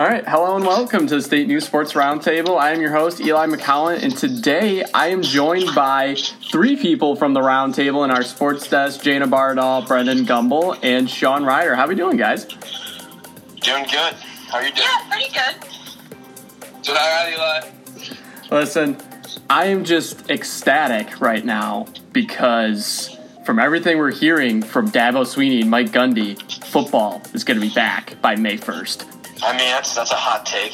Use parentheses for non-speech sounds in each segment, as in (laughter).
All right, hello and welcome to the State News Sports Roundtable. I am your host, Eli McKown, and today I am joined by three people from the roundtable in our sports desk Jayna Bardahl, Brendan Gumbel, and Sean Reider. How are we doing, guys? Doing good. How are you doing? Yeah, pretty good. Doing all right, Eli? Listen, I am just ecstatic right now because from everything we're hearing from Dabo Swinney and Mike Gundy, football is going to be back by May 1st. I mean, that's that's a hot take.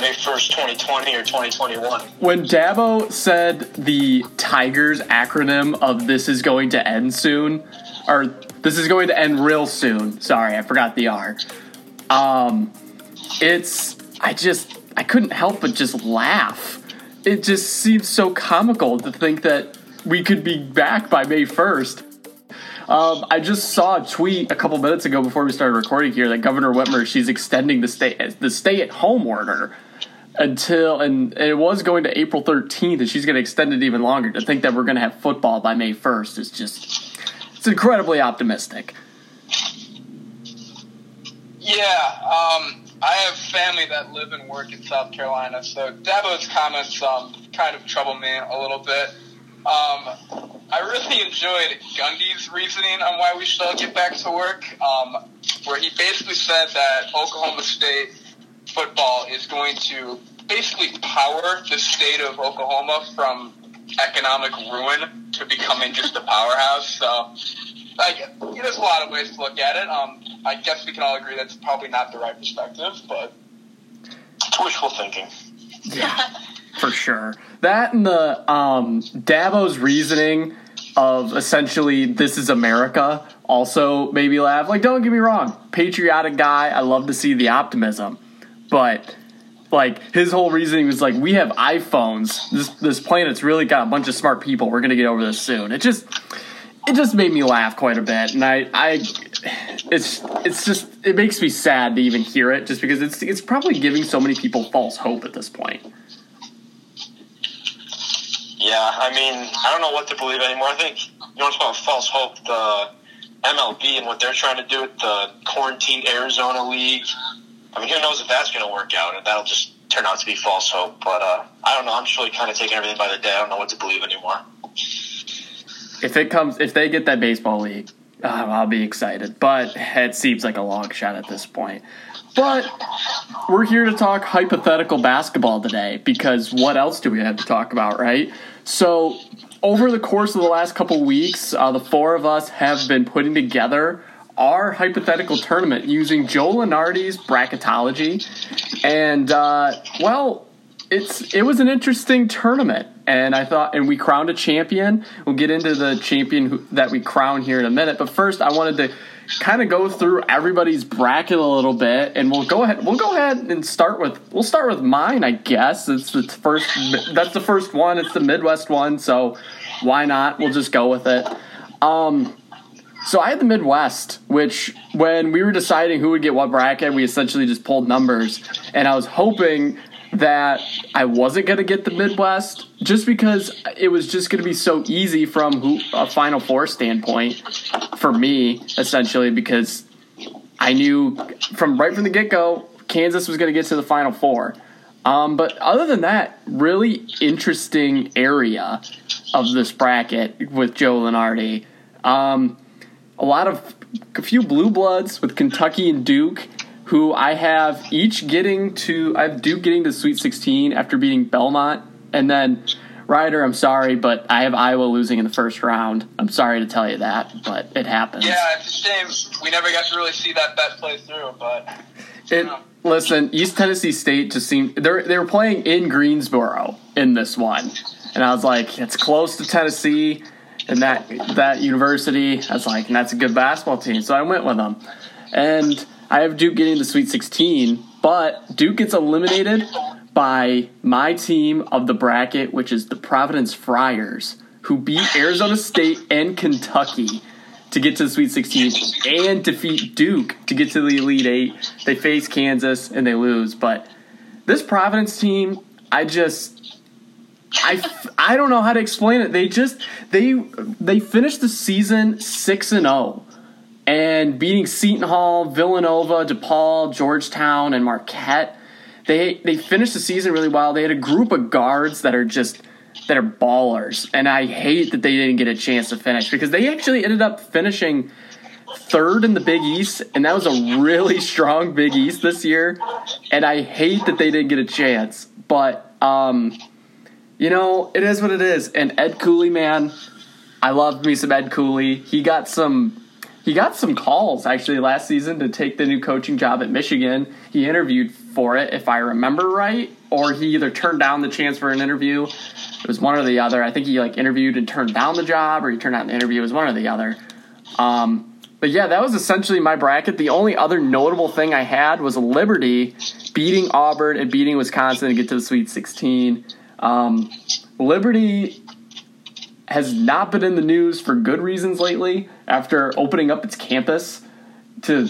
May first, 2020 or 2021. When Dabo said the Tigers acronym of "This is going to end soon," or "This is going to end real soon," sorry, I forgot the R. Um, it's I just I couldn't help but just laugh. It just seems so comical to think that we could be back by May first. Um, I just saw a tweet a couple minutes ago before we started recording here that Governor Whitmer she's extending the stay the stay at home order until and, it was going to April 13th and she's going to extend it even longer. To think that we're going to have football by May 1st is just it's incredibly optimistic. Yeah, um, I have family that live and work in South Carolina, so Dabo's comments um, kind of trouble me a little bit. Um, I really enjoyed Gundy's reasoning on why we should all get back to work, um, where he basically said that Oklahoma State football is going to basically power the state of Oklahoma from economic ruin to becoming just a powerhouse. So, like, there's a lot of ways to look at it. Um, I guess we can all agree that's probably not the right perspective, but it's wishful thinking. Yeah, (laughs) for sure. That and the um, reasoning of essentially this is America also made me laugh. Like, don't get me wrong, patriotic guy. I love to see the optimism, but like his whole reasoning was like, we have iPhones. This this planet's really got a bunch of smart people. We're gonna get over this soon. It just it just made me laugh quite a bit, and I I it's it's just it makes me sad to even hear it, just because it's it's probably giving so many people false hope at this point. Yeah, I mean, I don't know what to believe anymore. I think you know, it's about false hope. The MLB and what they're trying to do with the quarantined Arizona League. I mean, who knows if that's going to work out, and that'll just turn out to be false hope. But uh, I don't know. I'm just really kind of taking everything by the day. I don't know what to believe anymore. If it comes, if they get that baseball league, uh, I'll be excited. But it seems like a long shot at this point. But we're here to talk hypothetical basketball today because what else do we have to talk about, right? So, over the course of the last couple weeks, uh, the four of us have been putting together our hypothetical tournament using Joe Lunardi's bracketology, and uh, well, it's it was an interesting tournament, and I thought, and we crowned a champion. We'll get into the champion who, that we crown here in a minute, but first, I wanted to kind of go through everybody's bracket a little bit, and we'll go ahead. We'll go ahead and start with. We'll start with mine, I guess. It's the first. That's the first one. It's the Midwest one, so why not? We'll just go with it. Um, so I had the Midwest, which when we were deciding who would get what bracket, we essentially just pulled numbers, and I was hoping that I wasn't going to get the Midwest just because it was just going to be so easy from who, a Final Four standpoint for me, essentially, because I knew from right from the get go, Kansas was going to get to the Final Four. Um, but other than that, really interesting area of this bracket with Joe Lunardi. Um, a lot of a few blue bloods with Kentucky and Duke who I have each getting to I have Duke getting to Sweet 16 after beating Belmont, and then Reider, I'm sorry, but I have Iowa losing in the first round. I'm sorry to tell you that, but it happens. Yeah, it's a shame we never got to really see that bet play through. But it, listen, East Tennessee State just seemed they they were playing in Greensboro in this one, and I was like, it's close to Tennessee and that that university. I was like, and that's a good basketball team, so I went with them, and I have Duke getting the Sweet 16, but Duke gets eliminated by my team of the bracket, which is the Providence Friars, who beat Arizona State and Kentucky to get to the Sweet 16 and defeat Duke to get to the Elite Eight. They face Kansas and they lose. But this Providence team, I just. I, I don't know how to explain it. They just they they finished the season six and zero, and beating Seton Hall, Villanova, DePaul, Georgetown, and Marquette. They they finished the season really well. They had a group of guards that are just that are ballers, and I hate that they didn't get a chance to finish because they actually ended up finishing third in the Big East, and that was a really (laughs) strong Big East this year. And I hate that they didn't get a chance, but um, you know it is what it is. And Ed Cooley, man, I love me some Ed Cooley. He got some. He got some calls actually last season to take the new coaching job at Michigan. He interviewed for it, if I remember right, or he either turned down the chance for an interview. It was one or the other. I think he like interviewed and turned down the job, or he turned down the interview. It was one or the other. Um, but yeah, that was essentially my bracket. The only other notable thing I had was Liberty beating Auburn and beating Wisconsin to get to the Sweet 16. Um, Liberty has not been in the news for good reasons lately after opening up its campus to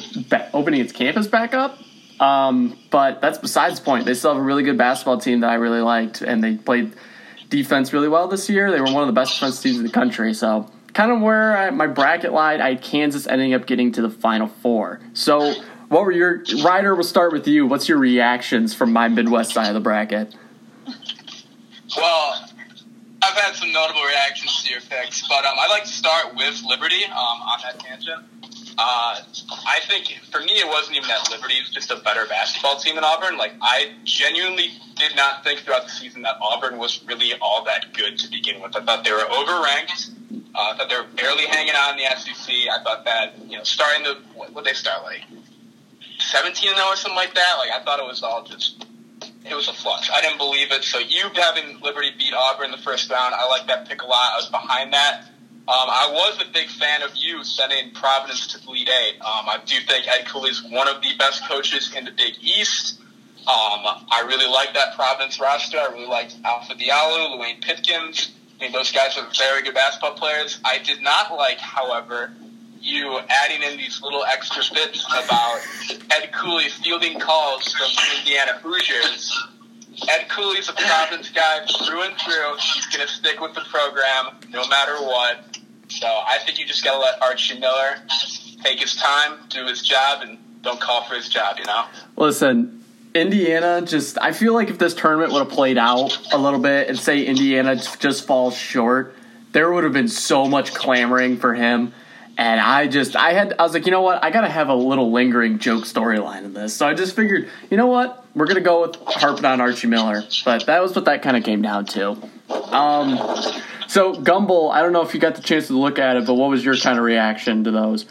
opening its campus back up. Um, but that's besides the point. They still have a really good basketball team that I really liked, and they played defense really well this year. They were one of the best defense teams in the country. So kind of where I, my bracket lied. I had Kansas ending up getting to the Final Four. So what were your Reider? We'll start with you. What's your reactions from my Midwest side of the bracket? Well, I've had some notable reactions to your picks, but um, I'd like to start with Liberty um, on that tangent. Uh, I think for me, it wasn't even that Liberty is just a better basketball team than Auburn. Like I genuinely did not think throughout the season that Auburn was really all that good to begin with. I thought they were overranked. Uh, I thought they were barely hanging on in the SEC. I thought that you know starting to what would they start like seventeen and zero or something like that. Like I thought it was all just it was a flush. I Um, I was a big fan of you sending Providence to the Elite Eight. Um, I do think Ed Cooley is one of the best coaches in the Big East. Um, I really like that Providence roster. I really liked Alpha Diallo, Luwane Pipkins. I mean, those guys are very good basketball players. I did not like, however, you adding in these little extra bits about Ed Cooley fielding calls from Indiana Hoosiers. Ed Cooley's a Providence guy through and through. He's going to stick with the program no matter what. So I think you just got to let Archie Miller take his time, do his job, and don't call for his job, you know? Listen, Indiana just, I feel like if this tournament would have played out a little bit and say Indiana just falls short, there would have been so much clamoring for him. And I just, I had, I was like, you know what? I got to have a little lingering joke storyline in this. So I just figured, you know what? We're going to go with harping on Archie Miller. But that was what that kind of came down to. Um, so, Gumbel, I don't know if you got the chance to look at it, but what was your kind of reaction to those?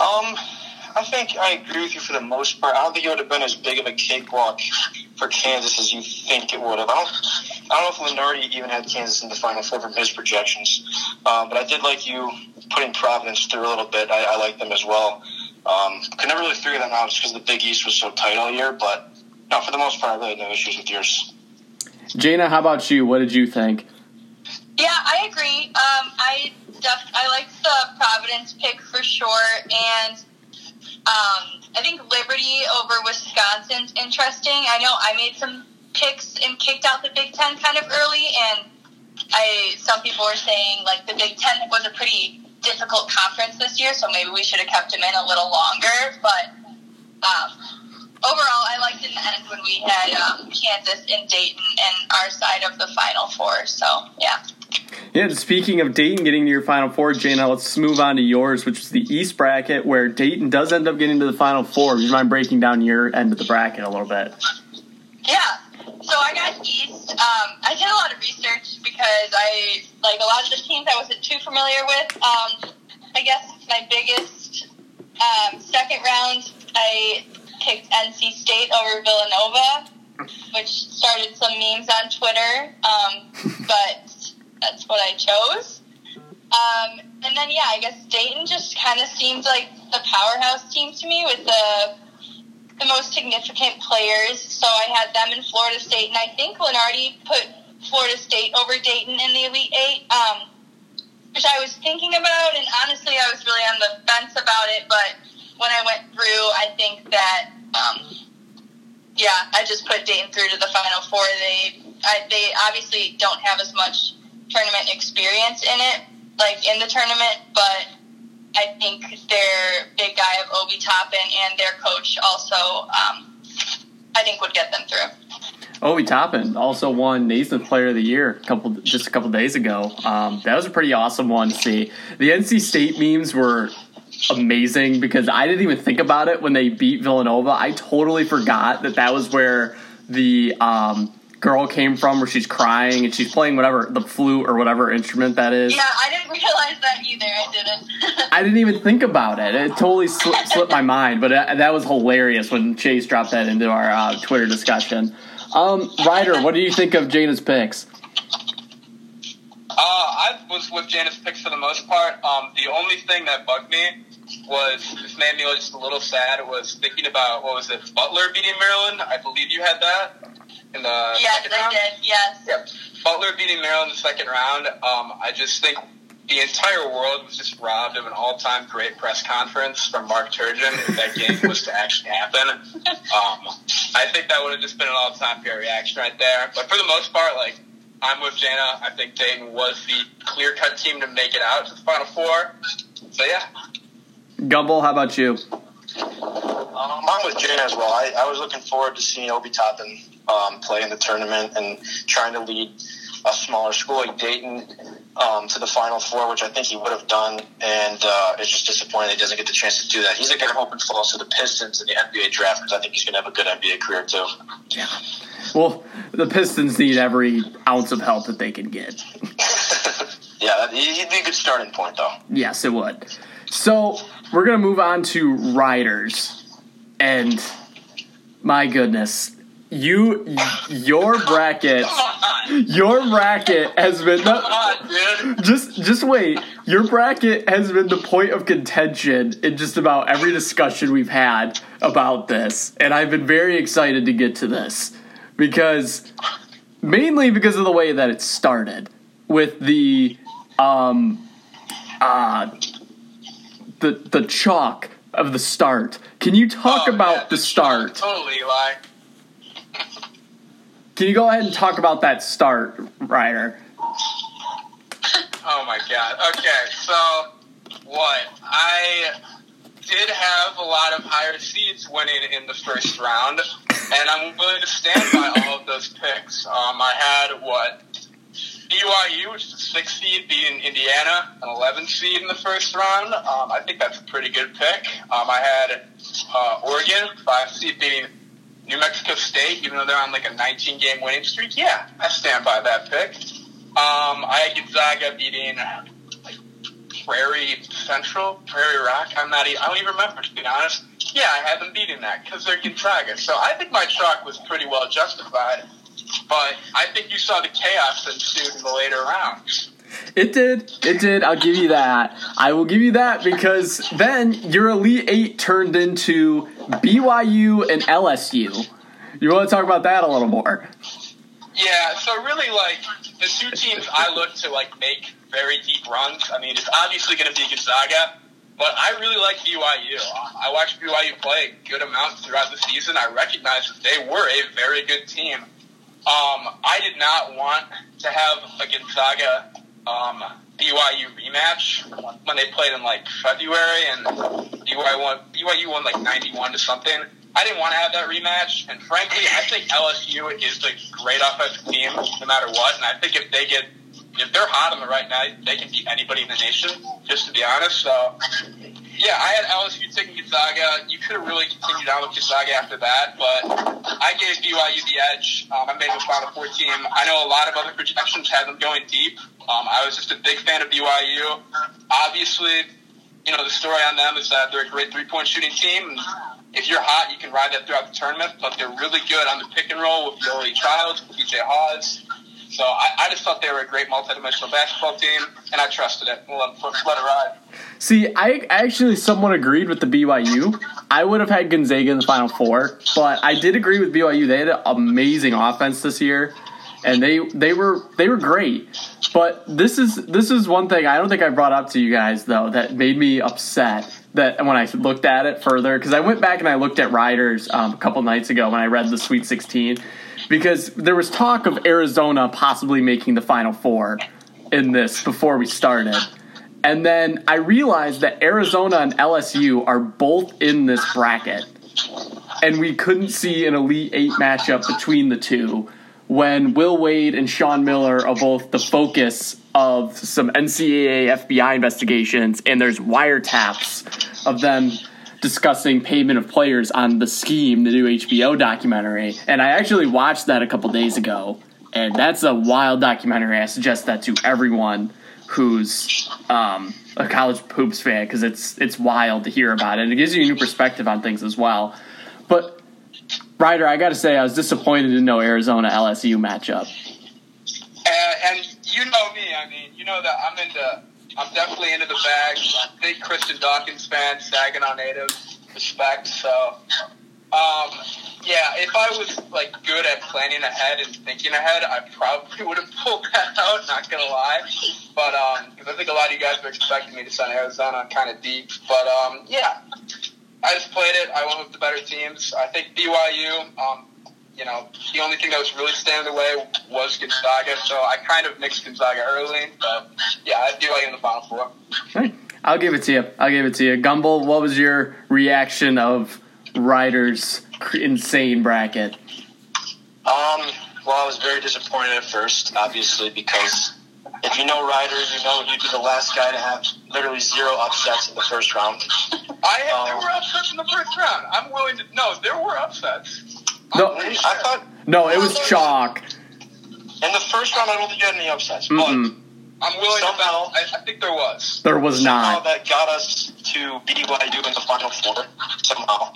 Um, I think I agree with you for the most part. I don't think it would have been as big of a cakewalk for Kansas as you think it would have. I don't, I don't know if Lunardi even had Kansas in the Final Four from his projections, um, but I did like you putting Providence through a little bit. I, I like them as well. Um, could never really figure them out just because the Big East was so tight all year, but no, for the most part, I really had no issues with yours. Jayna, how about you? What did you think? Yeah, I agree. Um, I def- I like the Providence pick for sure, and um, I think Liberty over Wisconsin's interesting. I know I made some picks and kicked out the Big Ten kind of early, and I some people were saying like the Big Ten was a pretty difficult conference this year, so maybe we should have kept him in a little longer. But um, overall, I liked in the end when we had um, Kansas and Dayton and our side of the Final Four. So yeah. Yeah, speaking of Dayton getting to your Final Four, Jayna, let's move on to yours, which is the East bracket, where Dayton does end up getting to the Final Four. Would you mind breaking down your end of the bracket a little bit? Yeah. So I got East. Um, I did a lot of research because I like a lot of the teams I wasn't too familiar with. Um, I guess my biggest um, second round, I picked NC State over Villanova, which started some memes on Twitter. Um, (laughs) but that's what I chose. Um, and then yeah, I guess Dayton just kind of seems like the powerhouse team to me with the the most significant players. So I had them in Florida State, and I think Lunardi put Florida State over Dayton in the Elite Eight, um, which I was thinking about. And honestly, I was really on the fence about it. But when I went through, I think that um, yeah, I just put Dayton through to the Final Four. They I, they obviously don't have as much tournament experience in it, like in the tournament, but I think their big guy of Obi Toppin and their coach also, um, I think would get them through. Obi Toppin also won Naismith Player of the Year a couple just a couple days ago. Um, that was a pretty awesome one to see. The NC State memes were amazing because I didn't even think about it when they beat Villanova. I totally forgot that that was where the um, girl came from, where she's crying and she's playing whatever the flute or whatever instrument that is. Yeah, I didn't (laughs) realize that either. I didn't. I didn't even think about it. It totally slipped, slipped my mind, but uh, that was hilarious when Chase dropped that into our uh, Twitter discussion. Um, Reider, what do you think of Jayna's picks? Uh, I was with Jayna's picks for the most part. Um, the only thing that bugged me was this made me just a little sad. Was thinking about what was it, Butler beating Maryland? I believe you had that in the yes, second I round. did. Yes. Yep. Butler beating Maryland in the second round. Um, I just think the entire world was just robbed of an all-time great press conference from Mark Turgeon if that game was to actually happen. (laughs) Um, I think that would have just been an all-time fair reaction right there. But for the most part, like I'm with Jayna. I think Dayton was the clear-cut team to make it out to the Final Four. So yeah. Gumbel, how about you? Um, I'm with Jayna as well. I, I was looking forward to seeing Obi Toppin um, play in the tournament and trying to lead a smaller school like Dayton um, to the Final Four, which I think he would have done. And uh, it's just disappointing that he doesn't get the chance to do that. He's a guy I'm hoping falls to the Pistons in the NBA draft because I think he's going to have a good NBA career too. Yeah. Well, the Pistons need every ounce of help that they can get. (laughs) yeah, he'd be a good starting point though. Yes, it would. So we're gonna move on to Reider's, and my goodness, you your bracket, your bracket has been Come on, just just wait. Your bracket has been the point of contention in just about every discussion we've had about this, and I've been very excited to get to this because mainly because of the way that it started with the um uh the the chalk of the start. Can you talk Oh, about yeah, the start? Totally, Eli. (laughs) Can you go ahead and talk about that start, Reider? Oh my god. Okay, so what? I did have a lot of higher seeds winning in the first round, and I'm willing to stand by all of those picks. Um, I had what? BYU, which is a six seed, beating Indiana, an 11 seed in the first round. Um, I think that's a pretty good pick. Um, I had uh, Oregon, five seed, beating New Mexico State, even though they're on like a 19 game winning streak. Yeah, I stand by that pick. Um, I had Gonzaga beating like Prairie Central, Prairie Rock. I'm not. e- I don't even remember to be honest. Yeah, I had them beating that because they're Gonzaga. So I think my chalk was pretty well justified. But I think you saw the chaos that ensued in the later rounds. It did. It did. I'll give you that. I will give you that because then your Elite Eight turned into BYU and LSU. You want to talk about that a little more? Yeah, so really, like the two teams I look to like make very deep runs. I mean, it's obviously going to be Gonzaga, but I really like BYU. I watched BYU play a good amount throughout the season. I recognize that they were a very good team. Um, I did not want to have a Gonzaga um, BYU rematch when they played in like February and BYU won, BYU won like 91 to something. I didn't want to have that rematch, and frankly, I think LSU is a great offensive team no matter what. And I think if they get, if they're hot on the right night, they can beat anybody in the nation. Just to be honest, so yeah, I had LSU taking Gonzaga. You could have really continued on with Gonzaga after that, but I gave BYU the edge. Um, I made them a Final Four team. I know a lot of other projections had them going deep. Um, I was just a big fan of BYU. Obviously, you know the story on them is that they're a great three-point shooting team. If you're hot, you can ride that throughout the tournament. But they're really good on the pick and roll with Yoeli Childs, with TJ Haws. So I, I just thought they were a great multidimensional basketball team, and I trusted it. Let, let it ride. See, I actually somewhat agreed with the BYU. I would have had Gonzaga in the Final Four, but I did agree with BYU. They had an amazing offense this year, and they they were they were great. But this is this is one thing I don't think I brought up to you guys though that made me upset. That when I looked at it further, because I went back and I looked at Reider's um, a couple nights ago when I read the Sweet 16, because there was talk of Arizona possibly making the Final Four in this before we started. And then I realized that Arizona and LSU are both in this bracket. And we couldn't see an Elite Eight matchup between the two when Will Wade and Sean Miller are both the focus of some NCAA FBI investigations, and there's wiretaps of them discussing payment of players on the scheme, the new HBO documentary. And I actually watched that a couple days ago, and that's a wild documentary. I suggest that to everyone who's um, a college hoops fan because it's it's wild to hear about it. And it gives you a new perspective on things as well. But Reider, I got to say, I was disappointed to know Arizona LSU matchup. Uh, and you know me. I mean, you know that I'm into. I'm definitely into the bag. Big Christian Dawkins fan, Saginaw native, respect. So, um, yeah, if I was like good at planning ahead and thinking ahead, I probably (laughs) would have pulled that out. Not gonna lie, but um, because I think a lot of you guys were expecting me to send Arizona kind of deep. But um, yeah, I just played it. I went with the better teams. I think BYU. Um, you know, the only thing that was really standing in the way was Gonzaga, so I kind of mixed Gonzaga early. But yeah, I do like in the final four. Right. I'll give it to you. I'll give it to you. Gumbel, what was your reaction of Reider's insane bracket? Um, well, I was very disappointed at first, obviously, because if you know Reider, you know he'd be the last guy to have literally zero upsets in the first round. I had, there were upsets in the first round. I'm willing to. No, there were upsets. No, I thought no, it was chalk. in the first round I don't think you had any upsets, Mm-mm. but I'm willing Somehow- to bet. I, I think there was. There was somehow not. that got us to BYU in the final four somehow.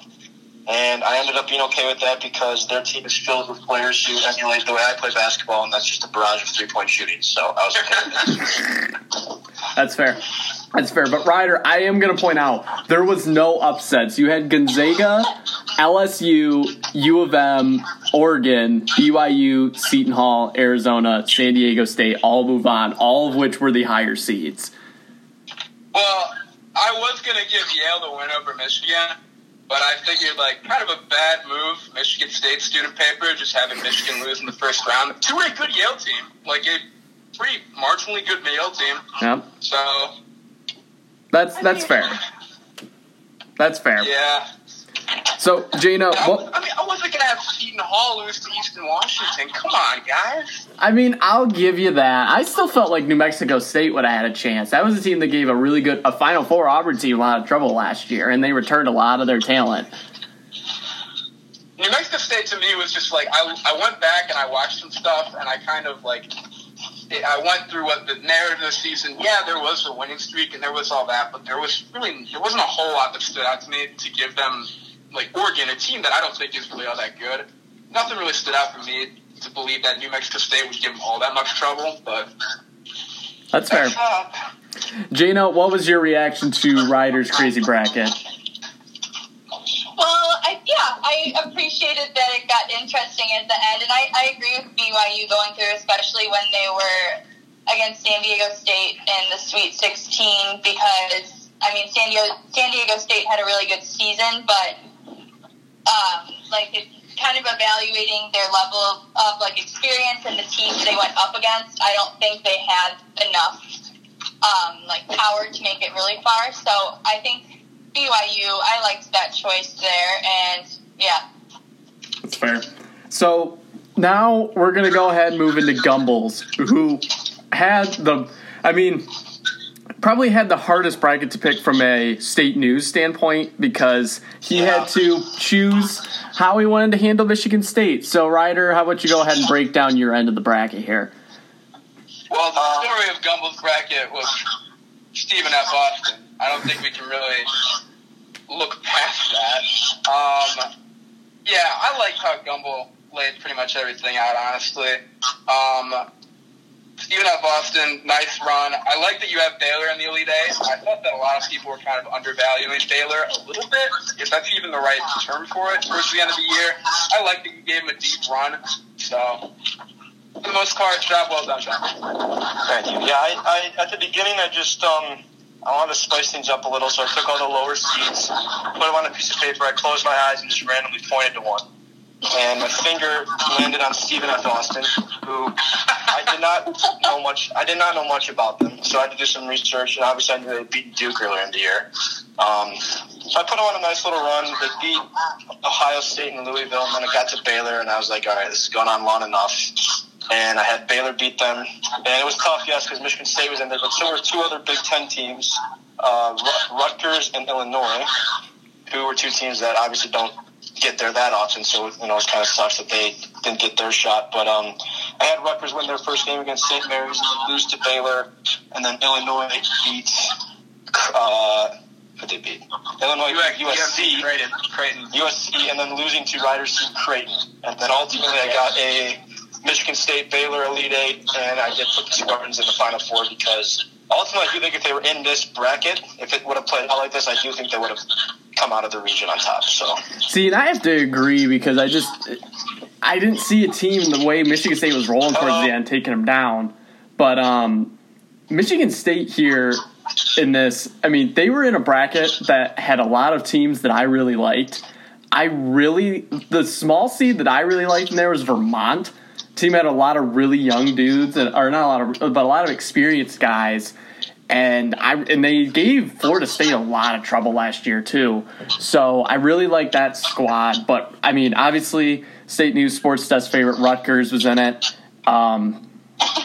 And I ended up being okay with that because their team is filled with players who emulate the way I play basketball, and that's just a barrage of three point shooting. So I was okay with that. (laughs) That's fair. That's fair. But Reider, I am going to point out there was no upsets. You had Gonzaga, LSU, U of M, Oregon, BYU, Seton Hall, Arizona, San Diego State all move on, all of which were the higher seeds. Well, I was gonna give Yale the win over Michigan, but I figured like kind of a bad move. Michigan State student paper, just having Michigan lose in the first round to a good Yale team, like a pretty marginally good Yale team. Yep. So That's that's fair. That's fair. yeah, So Jayna, I, I mean, I wasn't gonna have Seton Hall lose to Eastern Washington. Come on, guys. I mean, I'll give you that. I still felt like New Mexico State would have had a chance. That was a team that gave a really good, a Final Four Auburn team a lot of trouble last year, and they returned a lot of their talent. New Mexico State to me was just like I, I went back and I watched some stuff and I kind of like I went through what the narrative of the season. Yeah, there was a winning streak and there was all that, but there was really there wasn't a whole lot that stood out to me to give them like Oregon, a team that I don't think is really all that good. Nothing really stood out for me to believe that New Mexico State would give them all that much trouble, but That's fair. uh, Jayna, what was your reaction to Reider's crazy bracket? Yeah, I appreciated that it got interesting at the end, and I, I agree with BYU going through, especially when they were against San Diego State in the Sweet 16, because I mean San Diego San Diego State had a really good season, but um, like it, kind of evaluating their level of, of like experience and the teams they went up against, I don't think they had enough um, like power to make it really far. So I think BYU, I liked that choice there, and yeah. That's fair. So now we're gonna go ahead and move into Gumbel's, who had the, I mean, probably had the hardest bracket to pick from a state news standpoint because he had to choose how he wanted to handle Michigan State. So Reider, how about you go ahead and break down your end of the bracket here? well, the story of Gumbel's bracket was Stephen F. Austin. I don't think we can really look past that. Um, yeah, I like how Gumbel laid pretty much everything out, honestly. Um, Stephen F. Austin, nice run. I like that you have Baylor in the Elite Eight. I thought that a lot of people were kind of undervaluing Baylor a little bit, if that's even the right term for it, towards the end of the year. I like that you gave him a deep run. So, for the most part, job well done, John. Thank you. Yeah, I, I at the beginning I just um I wanted to spice things up a little, so I took all the lower seats, put them on a piece of paper. I closed my eyes and just randomly pointed to one. and my finger landed on Stephen F. Austin, who I did not know much. I did not know much about them, so I had to do some research. And obviously, I knew they beat Duke earlier in the year. Um, so I put them on a nice little run. They beat Ohio State and Louisville, and then I got to Baylor, and I was like, all right, this is going on long enough. And I had Baylor beat them, and it was tough, yes, because Michigan State was in there, but so were two other Big Ten teams, uh, Rutgers and Illinois, who were two teams that obviously don't get there that often. So you know, it kind of sucks that they didn't get their shot. But um, I had Rutgers win their first game against St. Mary's, and lose to Baylor, and then Illinois beat. Uh, who they beat? Illinois USC, Creighton, Creighton, USC, and then losing to Reider's to Creighton, and then ultimately I got a Michigan State Baylor Elite Eight, and I did put the Spartans in the Final Four because ultimately I do think if they were in this bracket, if it would have played out like this, I do think they would have come out of the region on top. So see, and I have to agree because I just I didn't see a team the way Michigan State was rolling towards the end taking them down, but um, Michigan State here in this, I mean, they were in a bracket that had a lot of teams that I really liked. I really the small seed that I really liked in there was Vermont. Team had a lot of really young dudes, and or not a lot of, but a lot of experienced guys and I and they gave Florida State a lot of trouble last year too. So I really like that squad. But I mean, obviously, State News Sports Desk favorite Rutgers was in it. Um,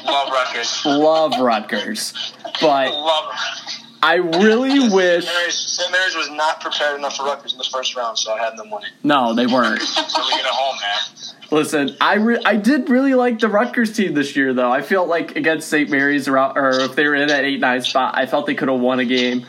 love Rutgers. Love Rutgers, but (laughs) love. I really wish St. Mary's was not prepared enough for Rutgers in the first round, so I had them winning. No, they weren't. (laughs) so we get a home, man. Listen, I re- I did really like the Rutgers team this year, though. I felt like against St. Mary's, or, or if they were in that eight nine spot, I felt they could have won a game.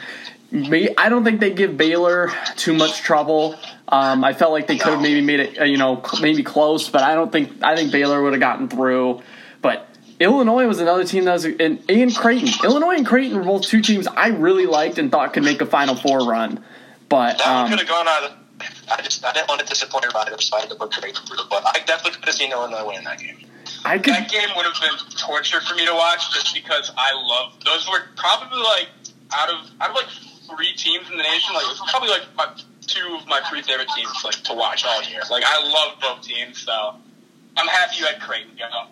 Me, I don't think they give Baylor too much trouble. Um, I felt like they could have maybe made it, uh, you know, maybe close, but I don't think I think Baylor would have gotten through. But Illinois was another team that was and, and Creighton. Illinois and Creighton were both two teams I really liked and thought could make a Final Four run. But that um, could have gone out. I just I didn't want to disappoint everybody. I decided to put Creighton through, but I definitely could have seen Illinois win that game. I could, that game would have been torture for me to watch just because I love those were probably like out of out of like three teams in the nation, like it was probably like my, two of my three favorite teams like to watch all year. Like I love both teams, so I'm happy you had Creighton. You know.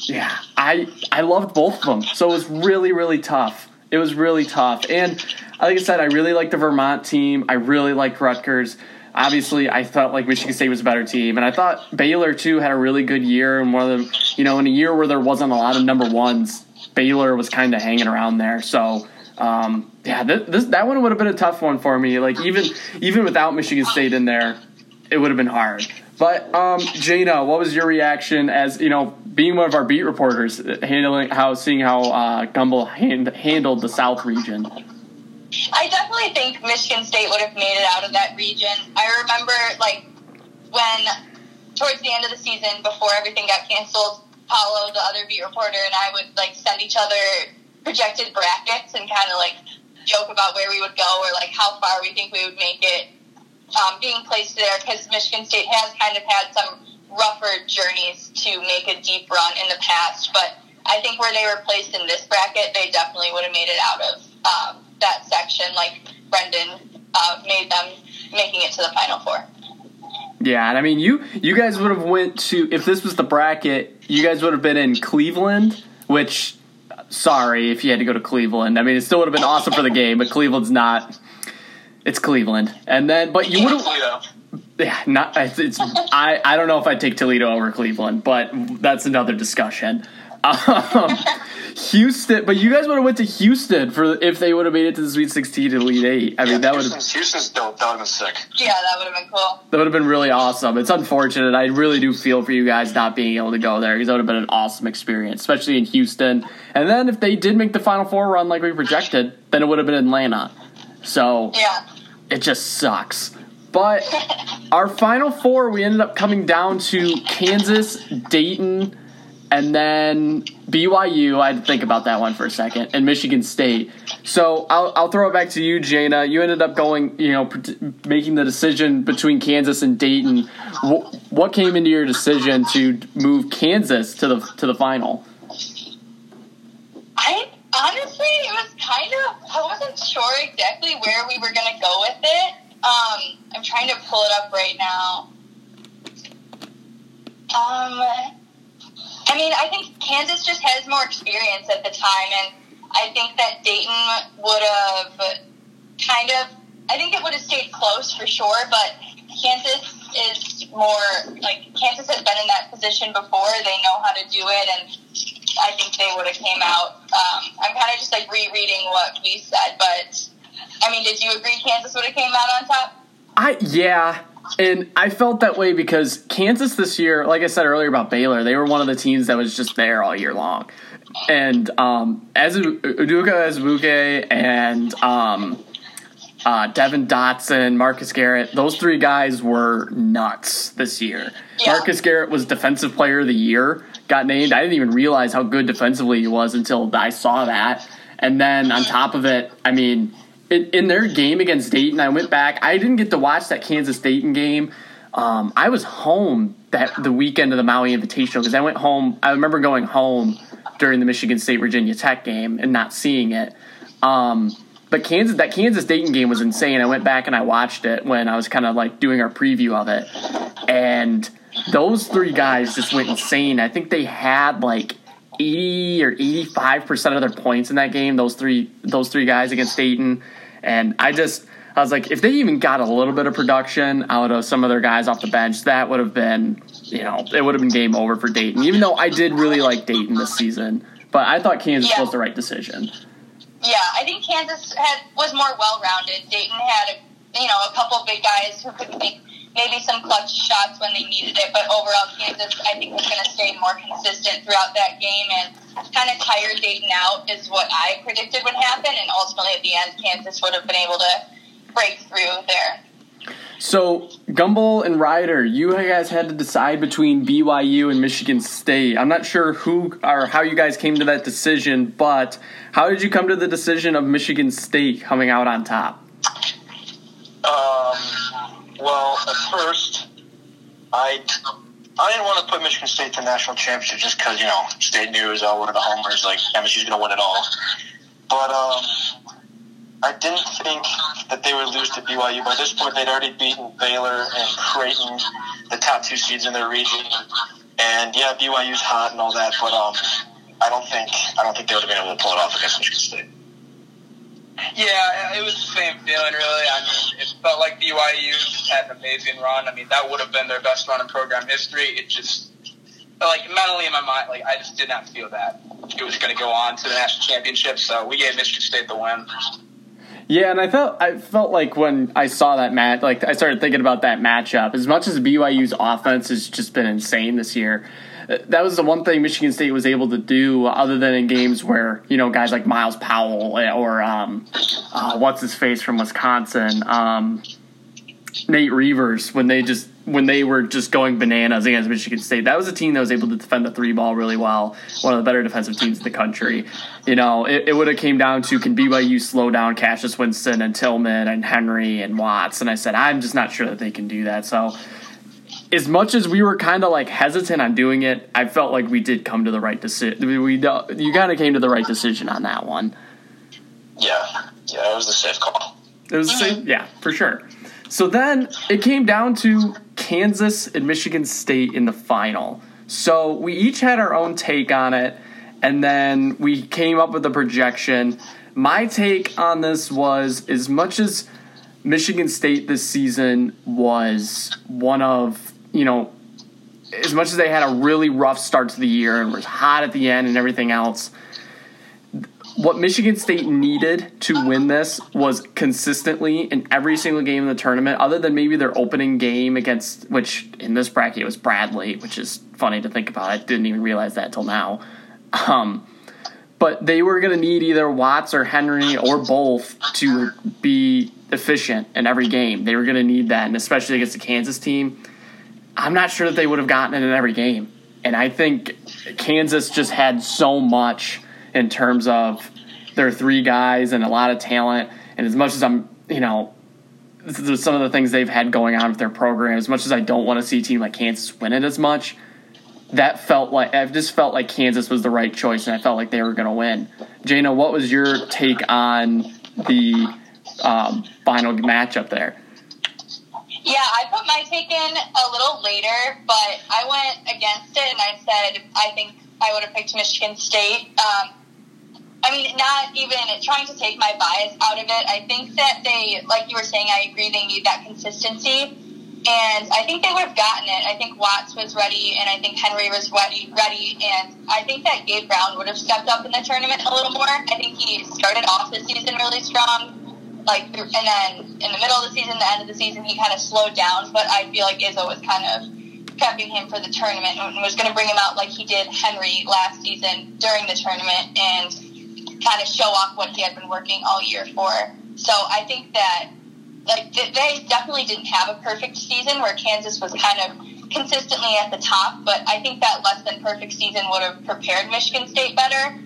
Yeah, I I loved both of them. So it was really really tough. It was really tough. And like I said, I really like the Vermont team. I really like Rutgers. Obviously, I felt like Michigan State was a better team, and I thought Baylor too had a really good year. And one of them, you know, in a year where there wasn't a lot of number ones, Baylor was kind of hanging around there. So um, yeah, this, that one would have been a tough one for me. Like even even without Michigan State in there, it would have been hard. But um, Jayna, what was your reaction as you know being one of our beat reporters, handling how seeing how uh, Gumbel hand, handled the South region? I definitely think Michigan State would have made it out of that region. I remember like when towards the end of the season, before everything got canceled, Paulo, the other beat reporter, and I would like send each other projected brackets and kind of like joke about where we would go or like how far we think we would make it um, being placed there because Michigan State has kind of had some rougher journeys to make a deep run in the past. But I think where they were placed in this bracket, they definitely would have made it out of um, that section, like Brendan uh, made them making it to the Final Four. Yeah, and I mean, you you guys would have went to if this was the bracket, you guys would have been in Cleveland, which sorry if you had to go to Cleveland. I mean, it still would have been awesome for the game, but Cleveland's not. It's Cleveland, and then but you would have. Yeah, not it's, it's. I I don't know if I'd take Toledo over Cleveland, but that's another discussion. Um, Houston, but you guys would have went to Houston for if they would have made it to the Sweet Sixteen to Elite Eight. I mean, yeah, that would Houston's, Houston's dope. That would have been sick. Yeah, that would have been cool. That would have been really awesome. It's unfortunate. I really do feel for you guys not being able to go there because that would have been an awesome experience, especially in Houston. And then if they did make the Final Four run like we projected, then it would have been Atlanta. So Yeah. it just sucks. But (laughs) our Final Four, we ended up coming down to Kansas, Dayton, and then BYU. I had to think about that one for a second, and Michigan State. So I'll, I'll throw it back to you, Jayna. You ended up going, you know, making the decision between Kansas and Dayton. What came into your decision to move Kansas to the to the final? I honestly, it was kind of, I wasn't sure exactly where we were going to go with it. Um, I'm trying to pull it up right now. Um, I mean, I think Kansas just has more experience at the time, and I think that Dayton would have kind of. I think it would have stayed close for sure, but Kansas is more like Kansas has been in that position before. They know how to do it, and I think they would have came out. Um, I'm kind of just like rereading what we said, but I mean, did you agree Kansas would have came out on top? I yeah, and I felt that way because Kansas this year, like I said earlier about Baylor, they were one of the teams that was just there all year long. And um, as Azubuike and um, uh, Devon Dotson, Marcus Garrett, those three guys were nuts this year. Yeah. Marcus Garrett was Defensive Player of the Year, got named. I didn't even realize how good defensively he was until I saw that. And then on top of it, I mean, in, in their game against Dayton, I went back. I didn't get to watch that Kansas Dayton game. Um, I was home that the weekend of the Maui Invitational because I went home. I remember going home during the Michigan State Virginia Tech game and not seeing it. Um, but Kansas, that Kansas Dayton game was insane. I went back and I watched it when I was kind of like doing our preview of it, and those three guys just went insane. I think they had like 80 or 85 percent of their points in that game. Those three, those three guys against Dayton, and I just. I was like, if they even got a little bit of production out of some of their guys off the bench, that would have been, you know, it would have been game over for Dayton. Even though I did really like Dayton this season, but I thought Kansas yeah. was the right decision. Yeah, I think Kansas had was more well rounded. Dayton had a, you know a couple big guys who could make maybe some clutch shots when they needed it, but overall Kansas I think was going to stay more consistent throughout that game and kind of tire Dayton out is what I predicted would happen, and ultimately at the end Kansas would have been able to break through there. So Gumbel and Reider, you guys had to decide between BYU and Michigan State. I'm not sure who or how you guys came to that decision, but how did you come to the decision of Michigan State coming out on top? Um, well, at first, I I didn't want to put Michigan State to national championship just because you know state news, oh, one of the homers, like MSU's going to win it all. But um, I didn't think that they would lose to BYU. By this point, they'd already beaten Baylor and Creighton, the top two seeds in their region. And yeah, BYU's hot and all that, but um, I don't think I don't think they would have been able to pull it off against Michigan State. Yeah, it was the same feeling, really. I mean, it felt like BYU had an amazing run. I mean, that would have been their best run in program history. It just, like, mentally in my mind, like, I just did not feel that it was going to go on to the national championship. So we gave Michigan State the win. Yeah, and I felt I felt like when I saw that match, like I started thinking about that matchup. As much as BYU's offense has just been insane this year, that was the one thing Michigan State was able to do, other than in games where you know guys like Myles Powell or um, uh, what's his face from Wisconsin, um, Nate Reuvers, when they just when they were just going bananas against Michigan State. That was a team that was able to defend the three ball really well. One of the better defensive teams in the country. You know, it, it would have came down to can BYU slow down Cassius Winston and Tillman and Henry and Watts, and I said I'm just not sure that they can do that. So. As much as we were kind of like hesitant on doing it, I felt like we did come to the right decision. We you kind of came to the right decision on that one. Yeah, yeah, it was the safe call. It was the safe, mm-hmm. yeah, for sure. So then it came down to Kansas and Michigan State in the final. So we each had our own take on it, and then we came up with a projection. My take on this was as much as Michigan State this season was one of, you know, as much as they had a really rough start to the year and was hot at the end and everything else, what Michigan State needed to win this was consistently in every single game in the tournament, other than maybe their opening game against, which in this bracket was Bradley, which is funny to think about. I didn't even realize that till now. Um, but they were going to need either Watts or Henry or both to be efficient in every game. They were going to need that, and especially against the Kansas team. I'm not sure that they would have gotten it in every game. And I think Kansas just had so much in terms of their three guys and a lot of talent. And as much as I'm, you know, some of the things they've had going on with their program, as much as I don't want to see a team like Kansas win it as much, that felt like I've just felt like Kansas was the right choice, and I felt like they were going to win. Jayna, what was your take on the um, final matchup there? Yeah, I put my take in a little later, but I went against it and I said I think I would have picked Michigan State. Um, I mean, not even trying to take my bias out of it. I think that they, like you were saying, I agree they need that consistency. And I think they would have gotten it. I think Watts was ready, and I think Henry was ready. Ready, and I think that Gabe Brown would have stepped up in the tournament a little more. I think he started off the season really strong, like, and then in the middle of the season, the end of the season, he kind of slowed down. But I feel like Izzo was kind of prepping him for the tournament and was going to bring him out like he did Henry last season during the tournament and kind of show off what he had been working all year for. So I think that like they definitely didn't have a perfect season where Kansas was kind of consistently at the top, but I think that less than perfect season would have prepared Michigan State better.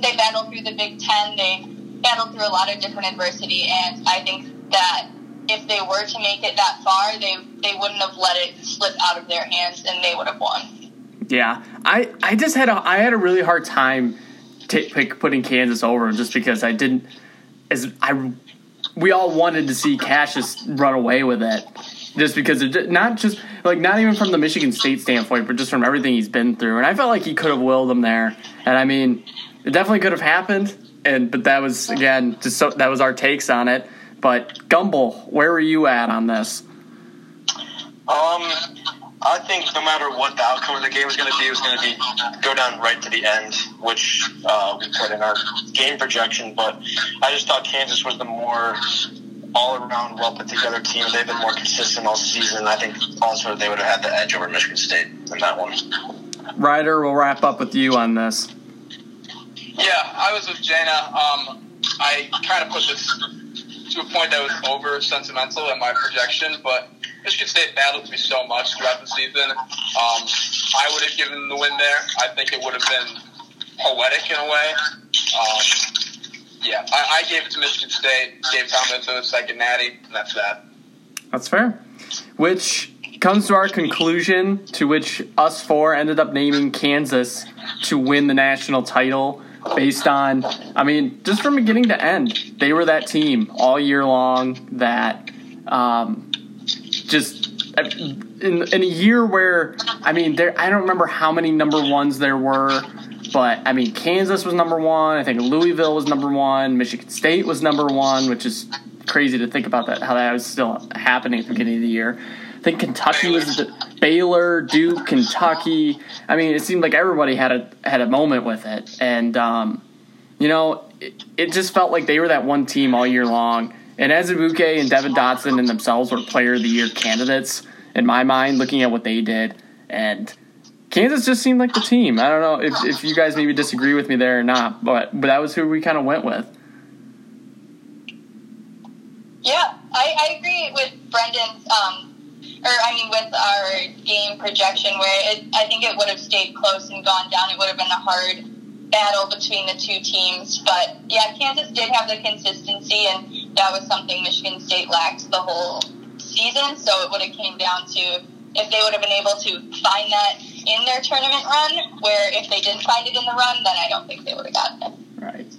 They battled through the Big Ten, they battled through a lot of different adversity, and I think that if they were to make it that far, they they wouldn't have let it slip out of their hands, and they would have won. Yeah, I I just had a I had a really hard time t- putting Kansas over just because I didn't as I we all wanted to see Cassius run away with it. Just because it, not just like not even from the Michigan State standpoint, but just from everything he's been through, and I felt like he could have willed them there. And I mean, it definitely could have happened. And but that was again just so, that was our takes on it. But Gumbel, where were you at on this? Um, I think no matter what the outcome of the game was going to be, it was going to be go down right to the end, which uh, we put in our game projection. But I just thought Kansas was the more all around well put together team. They've been more consistent all season. I think also they would have had the edge over Michigan State in that one. Reider, we'll wrap up with you on this. Yeah, I was with Jayna. Um, I kind of put this to a point that was over sentimental in my projection, but Michigan State battled me so much throughout the season. Um, I would have given the win there. I think it would have been poetic in a way. Um, yeah, I, I, gave it to Michigan State. Gave Tom Izzo the second natty, and that's that. That's fair. Which comes to our conclusion, to which us four ended up naming Kansas to win the national title based on, I mean, just from beginning to end, they were that team all year long that um, just in, in a year where I mean, there I don't remember how many number ones there were, but I mean, Kansas was number one. I think Louisville was number one. Michigan State was number one, which is crazy to think about that how that was still happening at the beginning of the year. I think Kentucky was the Baylor, Duke, Kentucky. I mean, it seemed like everybody had a had a moment with it, and um, you know, it, it just felt like they were that one team all year long. And Azubuike and Devon Dotson and themselves were player of the year candidates in my mind, looking at what they did. And Kansas just seemed like the team. I don't know if, if you guys maybe disagree with me there or not, but but that was who we kind of went with. Yeah, I, I agree with Brendan's, um, or I mean with our game projection, where it, I think it would have stayed close and gone down. It would have been a hard battle between the two teams. But yeah, Kansas did have the consistency, and that was something Michigan State lacked the whole season. So it would have came down to if they would have been able to find that in their tournament run. Where if they didn't find it in the run, then I don't think they would have gotten it. Right.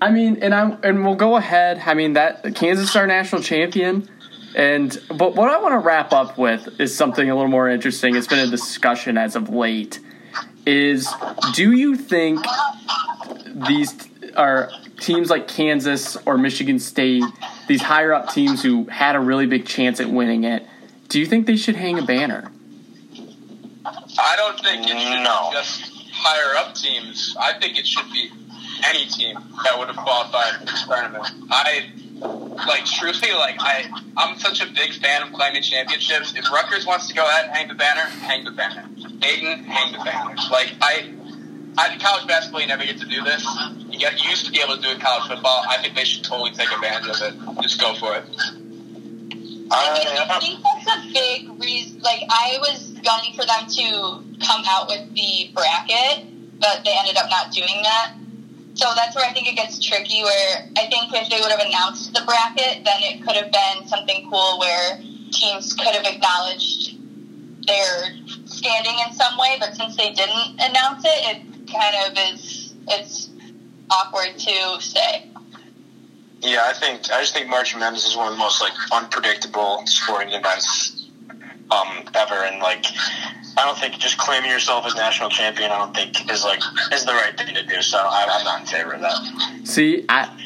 I mean, and I and we'll go ahead. I mean that Kansas is our national champion. And but what I want to wrap up with is something a little more interesting. It's been a discussion as of late is do you think these are teams like Kansas or Michigan State, these higher up teams who had a really big chance at winning it, do you think they should hang a banner? I don't think it should no. be just higher up teams. I think it should be any team that would have qualified for this tournament. I like truly like I I'm such a big fan of claiming championships. If Rutgers wants to go ahead and hang the banner, hang the banner. Dayton, hang the banner. Like I I college basketball you never get to do this. You get you used to be able to do it college football. I think they should totally take advantage of it. Just go for it. I think that's a big reason. Like I was gunning for them to come out with the bracket, but they ended up not doing that. So that's where I think it gets tricky. Where I think if they would have announced the bracket, then it could have been something cool where teams could have acknowledged their standing in some way. But since they didn't announce it, it kind of is it's awkward to say. Yeah, I think I just think March Madness is one of the most like unpredictable sporting events um, ever, and like I don't think just claiming yourself as national champion, I don't think is like is the right thing to do. So I, I'm not in favor of that. See, I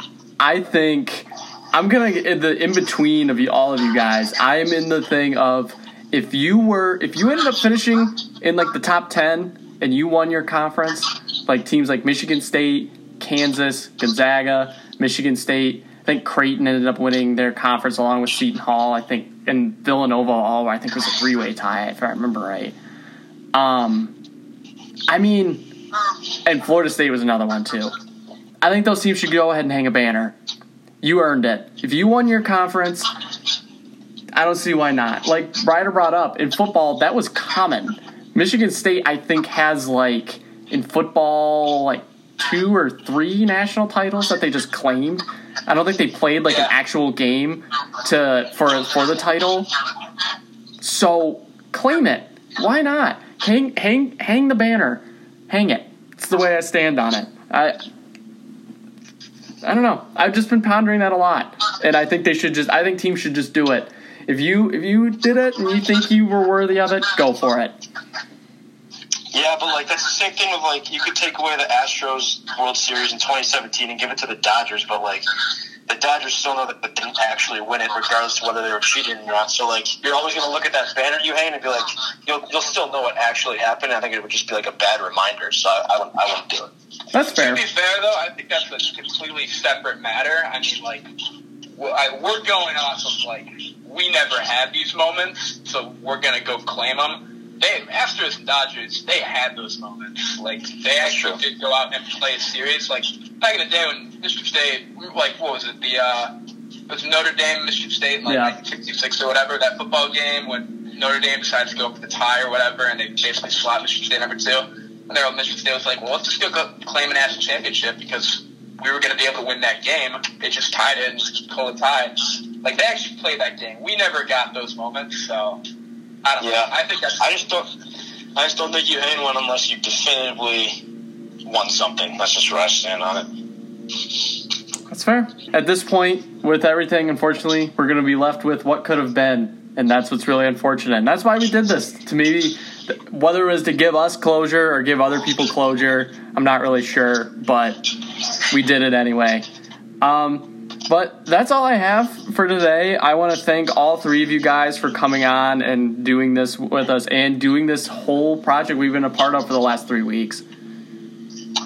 I think I'm gonna in the in between of you, all of you guys. I am in the thing of if you were if you ended up finishing in like the top ten and you won your conference, like teams like Michigan State, Kansas, Gonzaga, Michigan State. I think Creighton ended up winning their conference along with Seton Hall. I think and Villanova all I think was a three way tie if I remember right. Um, I mean, and Florida State was another one too. I think those teams should go ahead and hang a banner. You earned it. If you won your conference, I don't see why not. Like Reider brought up in football, that was common. Michigan State, I think, has like in football like two or three national titles that they just claimed. I don't think they played like an actual game to for for the title. So claim it. Why not? Hang hang hang the banner. Hang it. It's the way I stand on it. I I don't know. I've just been pondering that a lot, and I think they should just. I think teams should just do it. If you if you did it and you think you were worthy of it, go for it. Yeah, but like that's the same thing with like you could take away the Astros World Series in 2017 and give it to the Dodgers, but like the Dodgers still know that they didn't actually win it, regardless of whether they were cheating or not. So like you're always going to look at that banner you hang and be like, you'll you'll still know what actually happened. I think it would just be like a bad reminder. So I, I wouldn't I wouldn't do it. That's fair. To be fair, though, I think that's a completely separate matter. I mean, like, we're going off of like we never had these moments, so we're gonna go claim them. They Astros and Dodgers, they had those moments. Like they actually did go out and play a series. Like back in the day when Michigan State, like what was it? The uh, it was Notre Dame, Michigan State, in like Yeah. 1966 or whatever. That football game when Notre Dame decided to go for the tie or whatever, and they basically slapped Michigan State number two. And they're Michigan State was like, well, let's just go, go claim a national championship because we were going to be able to win that game. They just tied it and just pull a tie. Like they actually played that game. We never got those moments, so I don't know. Yeah. I think that's I just don't I just don't think you hang one unless you definitively won something. That's just where I stand on it. That's fair. At this point, with everything, unfortunately, we're going to be left with what could have been, and that's what's really unfortunate. And that's why we did this. To maybe, whether it was to give us closure or give other people closure, I'm not really sure, but we did it anyway. Um, but that's all I have for today. I want to thank all three of you guys for coming on and doing this with us and doing this whole project we've been a part of for the last three weeks.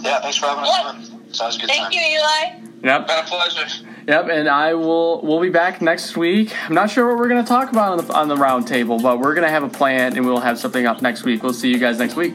Yeah, thanks for having us on. It's always good Thank time. you, Eli. Yep. been a pleasure. Yep, and I will. We'll be back next week. I'm not sure what we're going to talk about on the on the round table, but we're going to have a plan, and we'll have something up next week. We'll see you guys next week.